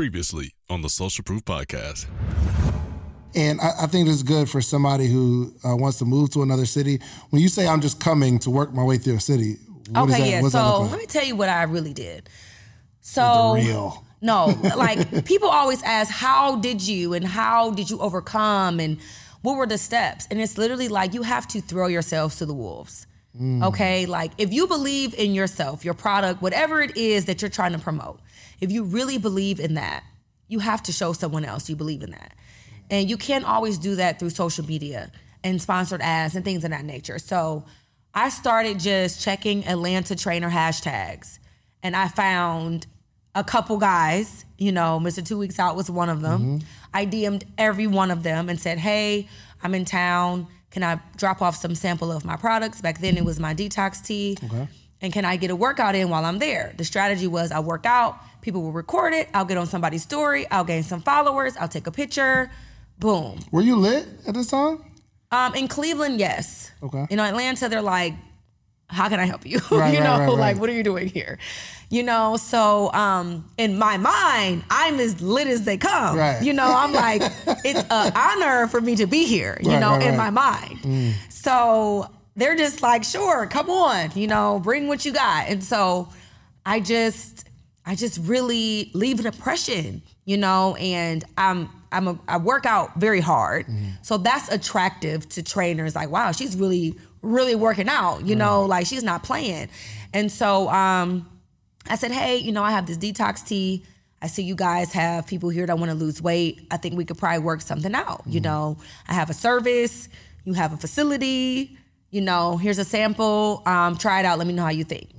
Previously on the Social Proof Podcast. And I, I think it's good for somebody who uh, wants to move to another city. When you say I'm just coming to work my way through a city, what does okay, that, yeah. what's that So like? let me tell you what I really did. So The real. no, like people always ask, how did you and how did you overcome and what were the steps? And it's literally like you have to throw yourselves to the wolves. Mm. Okay, like if you believe in yourself, your product, whatever it is that you're trying to promote, if you really believe in that, you have to show someone else you believe in that. And you can't always do that through social media and sponsored ads and things of that nature. So I started just checking Atlanta trainer hashtags and I found a couple guys, you know, Mr. Two Weeks Out was one of them. Mm-hmm. I DM'd every one of them and said, hey, I'm in town. Can I drop off some sample of my products? Back then it was my detox tea. And can I get a workout in while I'm there? The strategy was I work out, people will record it, I'll get on somebody's story, I'll gain some followers, I'll take a picture, boom. Were you lit at this time? Um, in Cleveland, yes. Okay. Know, Atlanta, they're like, how can I help you? Right, you know, right, right. like, what are you doing here? You know, so um, in my mind, I'm as lit as they come. Right. You know, I'm like, it's an honor for me to be here, you know, in my mind. So they're just like, sure, come on, you know, bring what you got. And so I just, I just really leave an impression, you know, and I'm, I'm a, I work out very hard. So that's attractive to trainers. Like, wow, she's really, really working out, you know, like she's not playing. And so um, I said, hey, you know, I have this detox tea. I see you guys have people here that want to lose weight. I think we could probably work something out. You know, I have a service, you have a facility, you know, here's a sample. Um, try it out. Let me know how you think.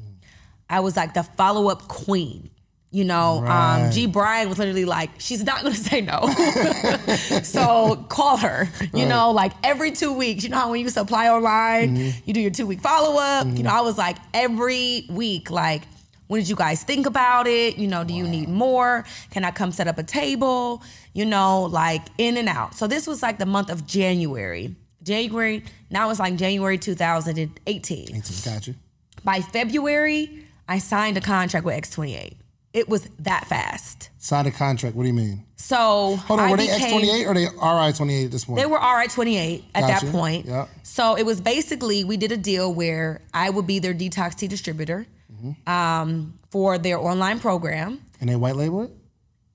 I was like the follow up queen. You know, um, G. Brian was literally like, she's not gonna say no. so call her. You know, like every two weeks. You know how when you supply online, you do your two week follow up. You know, I was like every week, like, when did you guys think about it? You know, do you need more? Can I come set up a table? You know, like in and out. So this was like the month of January. January, now it's like January 2018 Got you. by February, I signed a contract with X28. It was that fast. Signed a contract. What do you mean? So Hold on, I were they X28 or they RI28 at this point? They were RI28 at Gotcha. that point. Yep. So it was basically we did a deal where I would be their detox tea distributor Mm-hmm. um, for their online program. and they white label it?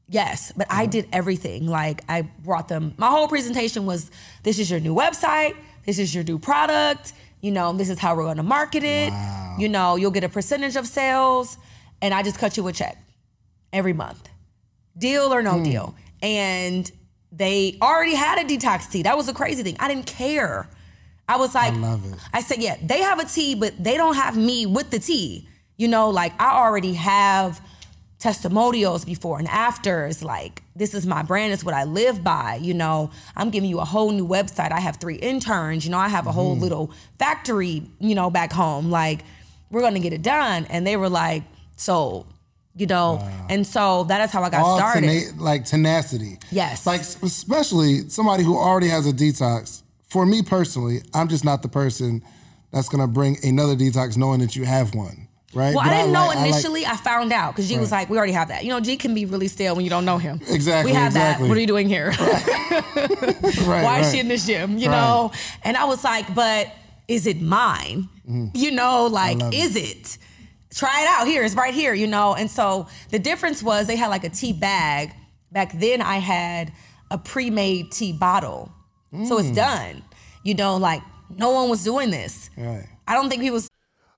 Yes, but I did everything. Like I brought them. My whole presentation was: this is your new website. This is your new product. You know, this is how we're going to market it. You know, you'll get a percentage of sales, and I just cut you a check every month, deal or no Hmm. deal. And they already had a detox tea. That was a crazy thing. I didn't care. I was like, it. I said, yeah, they have a tea, but they don't have me with the tea. You know, like I already have testimonials before and afters. Like, this is my brand, it's what I live by. You know, I'm giving you a whole new website. I have three interns, you know, I have a whole little factory, you know, back home. Like, we're gonna get it done. And they were like, sold. You know, and so that is how I got All started. tena- like tenacity. Yes. Like especially somebody who already has a detox. For me personally, I'm just not the person that's gonna bring another detox knowing that you have one. Right? Well, But I didn't know like- I like- initially. I, found out because G was like, "We already have that." You know, G can be really stale when you don't know him. Exactly, We have exactly. that. What are you doing here? right, Why is she in this gym? You Right. know? And I was like, "But is it mine? Mm-hmm. You know, like, is it? Try it out. Here, it's right here. You know." And so the difference was they had like a tea bag. Back then, I had a pre-made tea bottle, so Mm. it's done. You know, like no one was doing this. Right. I don't think people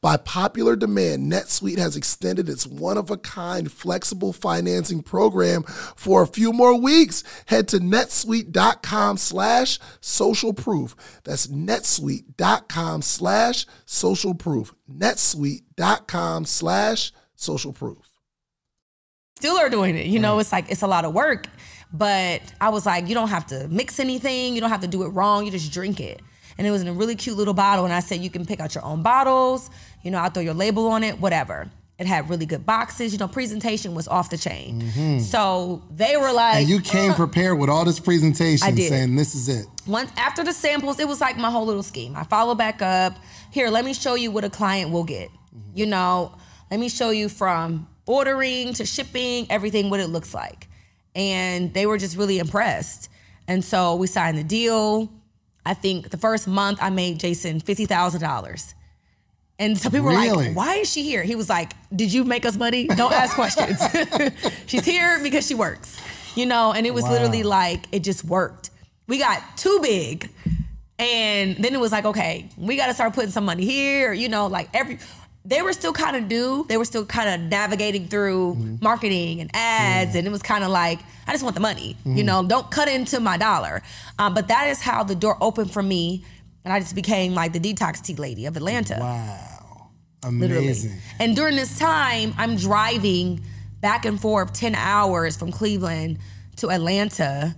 By popular demand, NetSuite has extended its one of a kind flexible financing program for a few more weeks. Head to netsuite.com slash social proof. That's netsuite.com slash social proof. netsuite.com slash social proof. Still are doing it. You know, mm. it's like it's a lot of work. But I was like, you don't have to mix anything. You don't have to do it wrong. You just drink it and it was in a really cute little bottle. And I said, you can pick out your own bottles, you know, I'll throw your label on it, whatever. It had really good boxes, you know, presentation was off the chain. So they were like, And you came "Uh." prepared with all this presentation I did. saying this is it. once after the samples, it was like my whole little scheme. I follow back up. Here, let me show you what a client will get. You know, let me show you from ordering to shipping, everything, what it looks like. And they were just really impressed. And so we signed the deal. I think the first month I made Jason fifty thousand dollars. And so people were like, why is she here? He was like, Did you make us money? Don't ask questions. She's here because she works. You know, and it was Wow. literally like it just worked. We got too big. And then it was like, okay, we gotta start putting some money here, you know, like every they were still kind of new. They were still kind of navigating through Mm-hmm. marketing and ads, and it was kind of like, I just want the money, Mm-hmm. you know, don't cut into my dollar. Um, but that is how the door opened for me, and I just became like the detox tea lady of Atlanta Wow. literally. Amazing. And during this time, I'm driving back and forth 10 hours from Cleveland to Atlanta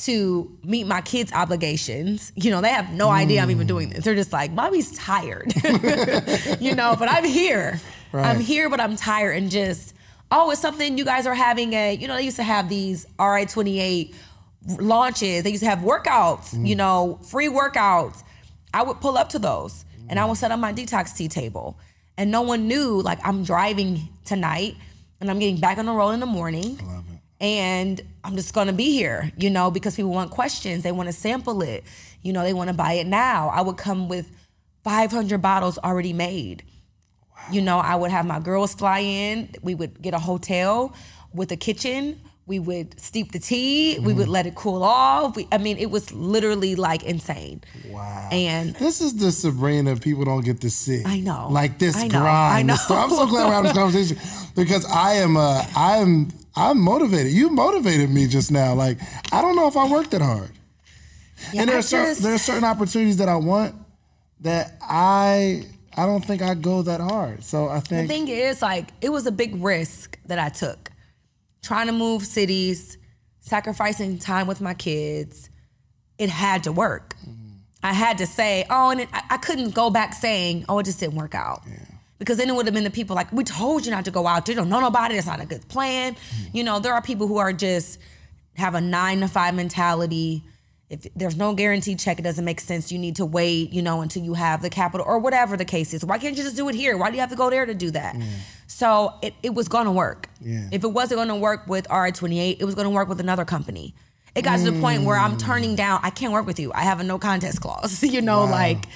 to meet my kids' obligations. You know, they have no idea I'm even doing this. They're just like, Mommy's tired. you know, but I'm here. Right. I'm here, but I'm tired and just, oh, it's something you guys are having a, you know, they used to have these RI28 launches. They used to have workouts, mm. you know, free workouts. I would pull up to those and I would set up my detox tea table. And no one knew, like, I'm driving tonight and I'm getting back on the road in the morning. Love it. And I'm just gonna be here, you know, because people want questions. They wanna sample it. You know, they wanna buy it now. I would come with 500 bottles already made. You know, I would have my girls fly in. We would get a hotel with a kitchen. We would steep the tea. We would let it cool off. We, I mean, it was literally like insane. Wow. And This is the Sabrina people don't get to see. I know. Like this I know. grind. I know. I'm so glad we're having this conversation because I am uh I'm I'm motivated. You motivated me just now. Like I don't know if I worked that hard. yeah, and there I are certain just- there are certain opportunities that I want that I I don't think I go that hard. So I think The thing is, like, it was a big risk that I took. Trying to move cities, sacrificing time with my kids. It had to work. Mm-hmm. I had to say, oh, and it, I, I couldn't go back saying, oh, it just didn't work out. Because then it would have been the people like, we told you not to go out. You don't know nobody. That's not a good plan. Mm-hmm. You know, there are people who are just have a nine to five mentality. If there's no guaranteed check, it doesn't make sense. You need to wait, you know, until you have the capital or whatever the case is. Why can't you just do it here? Why do you have to go there to do that? Mm. So it, it was gonna work. Yeah. If it wasn't gonna work with RI28, it was gonna work with another company. It got to the point where I'm turning mm. down, I can't work with you. I have a no contest clause. you know, like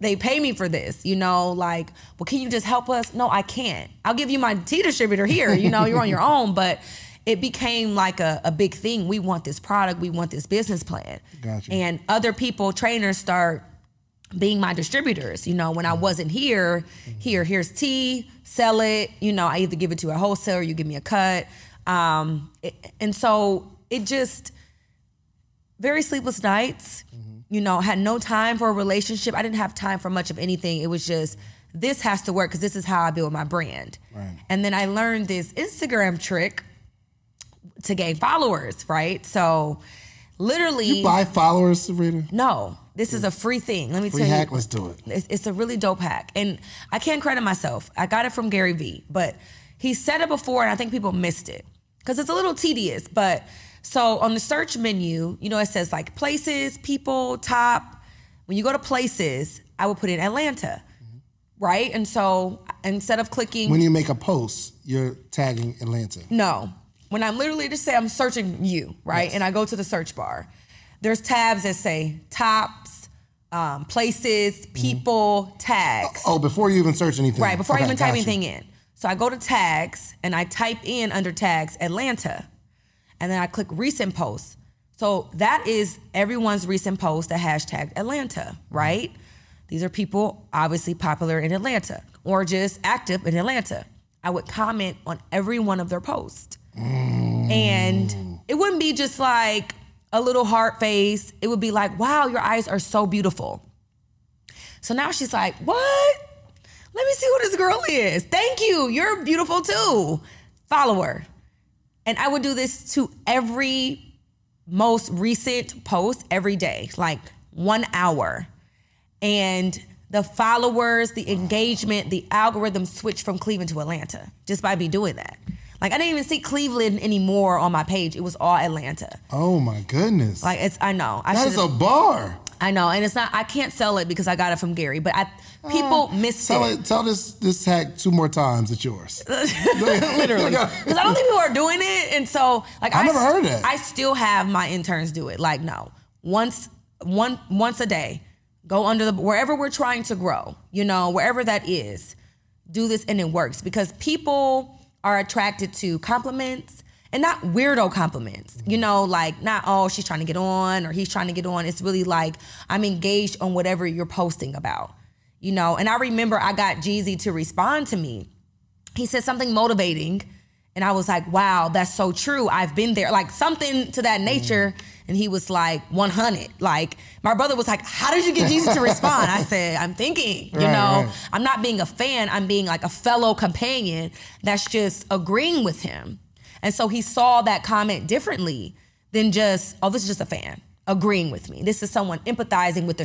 they pay me for this, you know, like, well, can you just help us? No, I can't. I'll give you my tea distributor here. You know, you're on your own, but it became like a, a big thing. We want this product, we want this business plan. Gotcha. And other people, trainers start being my distributors. You know, when I wasn't here, here, here's tea, sell it. You know, I either give it to a wholesaler, you give me a cut. Um, it- and so it just, very sleepless nights. You know, had no time for a relationship. I didn't have time for much of anything. It was just this has to work because this is how I build my brand. Right. And then I learned this Instagram trick to gain followers, right? So literally You buy followers, Sabrina? no. This is a free thing. Let me tell you. Free tell hack, you. let's do it. It's, it's a really dope hack. And I can't credit myself. I got it from Gary Vee, but he said it before and I think people missed it because it's a little tedious. But so on the search menu, you know, it says like places, people, top. When you go to places, I would put in Atlanta, right? And so instead of clicking, When you make a post, you're tagging Atlanta. no. When I'm literally just say I'm searching you, right? And I go to the search bar, there's tabs that say tops, um, places, people, tags. Oh, before you even search anything. Right, before I even type you. anything in. So I go to tags and I type in under tags Atlanta. And then I click recent posts. So that is everyone's recent post that hashtag Atlanta, right? These are people obviously popular in Atlanta or just active in Atlanta. I would comment on every one of their posts. And it wouldn't be just like a little heart face. It would be like, wow, your eyes are so beautiful. So now she's like, what? Let me see who this girl is. Thank you. You're beautiful too. Follow her. And I would do this to every most recent post every day, like one hour. And the followers, the engagement, the algorithm switched from Cleveland to Atlanta just by me doing that. Like I didn't even see Cleveland anymore on my page. It was all Atlanta. Oh my goodness. Like it's I know. I That's a bar. I know, and it's not. I can't sell it because I got it from Gary. But I, people uh, missed Tell it. it. Tell this this hack two more times. It's yours. literally because I don't think people are doing it, and so like I I never heard that. I still have my interns do it. Like no, once one once a day, go under the wherever we're trying to grow. You know, wherever that is, do this and it works because people are attracted to compliments and not weirdo compliments. You mm-hmm. know, like not oh she's trying to get on or he's trying to get on. It's really like I'm engaged on whatever you're posting about. You know, and I remember I got Jeezy to respond to me he said something motivating and i was like wow that's so true i've been there like something to that nature mm-hmm. And he was like 100 like my brother was like how did you get Jeezy to respond? I said i'm thinking you Right, know? right. i'm not being a fan. I'm being like a fellow companion that's just agreeing with him. And so he saw that comment differently than just oh this is just a fan agreeing with me. This is someone empathizing with the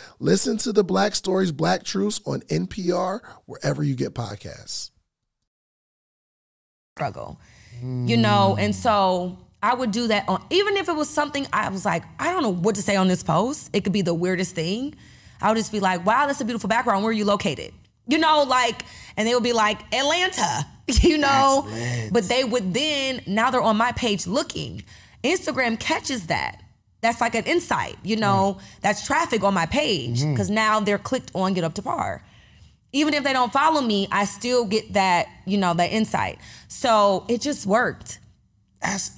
Listen to the Black Stories, Black Truths on NPR, wherever you get podcasts. struggle, you know? And so I would do that on, even if it was something I was like, I don't know what to say on this post. It could be the weirdest thing. I would just be like, wow, that's a beautiful background. Where are you located? You know, like, and they would be like, Atlanta, you know? But they would then, now they're on my page looking. Instagram catches that. That's like an insight, you know, that's traffic on my page mm-hmm. because now they're clicked on Get Up to Par even if they don't follow me, I still get that, you know, that insight. So it just worked. That's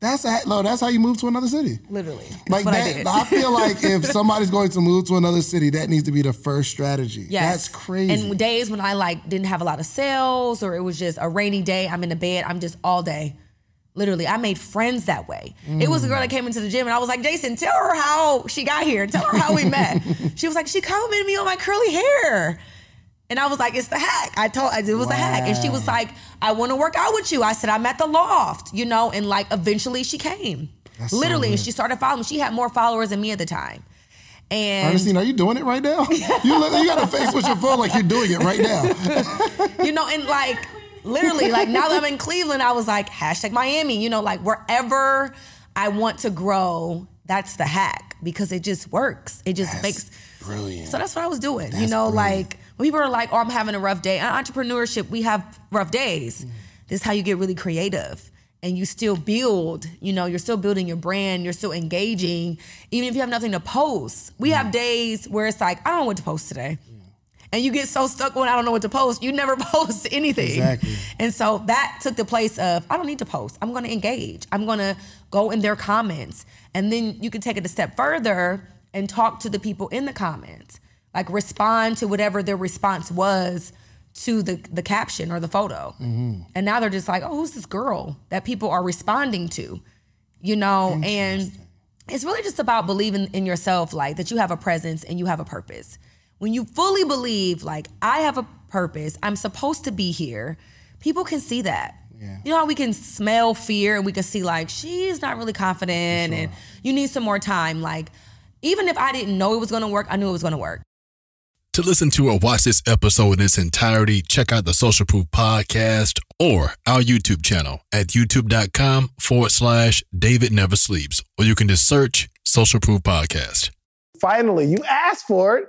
That's a, no, that's how you move to another city. Literally. Like that, I. I, feel like if somebody's going to move to another city, that needs to be the first strategy. Yes. That's crazy. And days when I like didn't have a lot of sales or it was just a rainy day, I'm in the bed, I'm just all day. Literally, I made friends that way. It was a girl that mm. came into the gym and I was like, Jason, tell her how she got here. Tell her how we met. she was like, she complimented me on my curly hair. And I was like, it's the hack. I told it was the hack. And she was like, I want to work out with you. I said, I'm at the loft, you know, and like eventually she came. That's so Literally, and she started following. She had more followers than me at the time. And Ernestine, are you doing it right now? you, look, you got a face with your phone like you're doing it right now. you know, and like literally, like now that I'm in Cleveland, I was like, hashtag Miami, you know, like wherever I want to grow, that's the hack because it just works. It just makes brilliant. So that's what I was doing. you know, brilliant. like when people are like, oh, I'm having a rough day. In entrepreneurship, we have rough days. Mm. This is how you get really creative. And you still build, you know, you're still building your brand, you're still engaging, even if you have nothing to post. We have mm. days where it's like, I don't know what to post today. And you get so stuck when I don't know what to post, you never post anything. Exactly. And so that took the place of I don't need to post. I'm going to engage. I'm going to go in their comments. And then you can take it a step further and talk to the people in the comments. Like respond to whatever their response was to the the caption or the photo. Mm-hmm. And now they're just like, "Oh, who's this girl that people are responding to?" You know, and it's really just about believing in yourself like that you have a presence and you have a purpose when you fully believe like i have a purpose i'm supposed to be here people can see that. You know how we can smell fear and we can see like she's not really confident and you need some more time. Like even if i didn't know it was going to work i knew it was going to work. To listen to or watch this episode in its entirety, check out the Social Proof Podcast or our YouTube channel at youtube.com forward slash David Never Sleeps, or you can just search Social Proof Podcast. Finally, you asked for it,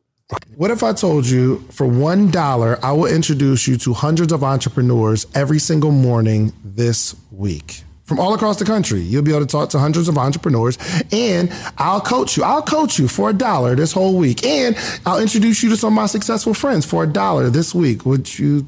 What if I told you for $1, I will introduce you to hundreds of entrepreneurs every single morning this week? From all across the country, you'll be able to talk to hundreds of entrepreneurs and I'll coach you. I'll coach you for a dollar this whole week. And I'll introduce you to some of my successful friends for a dollar this week. Would you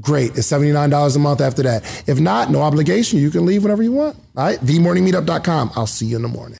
Great. It's $79 a month after that. If not, no obligation. You can leave whenever you want. All right. TheMorningMeetup.com. I'll see you in the morning.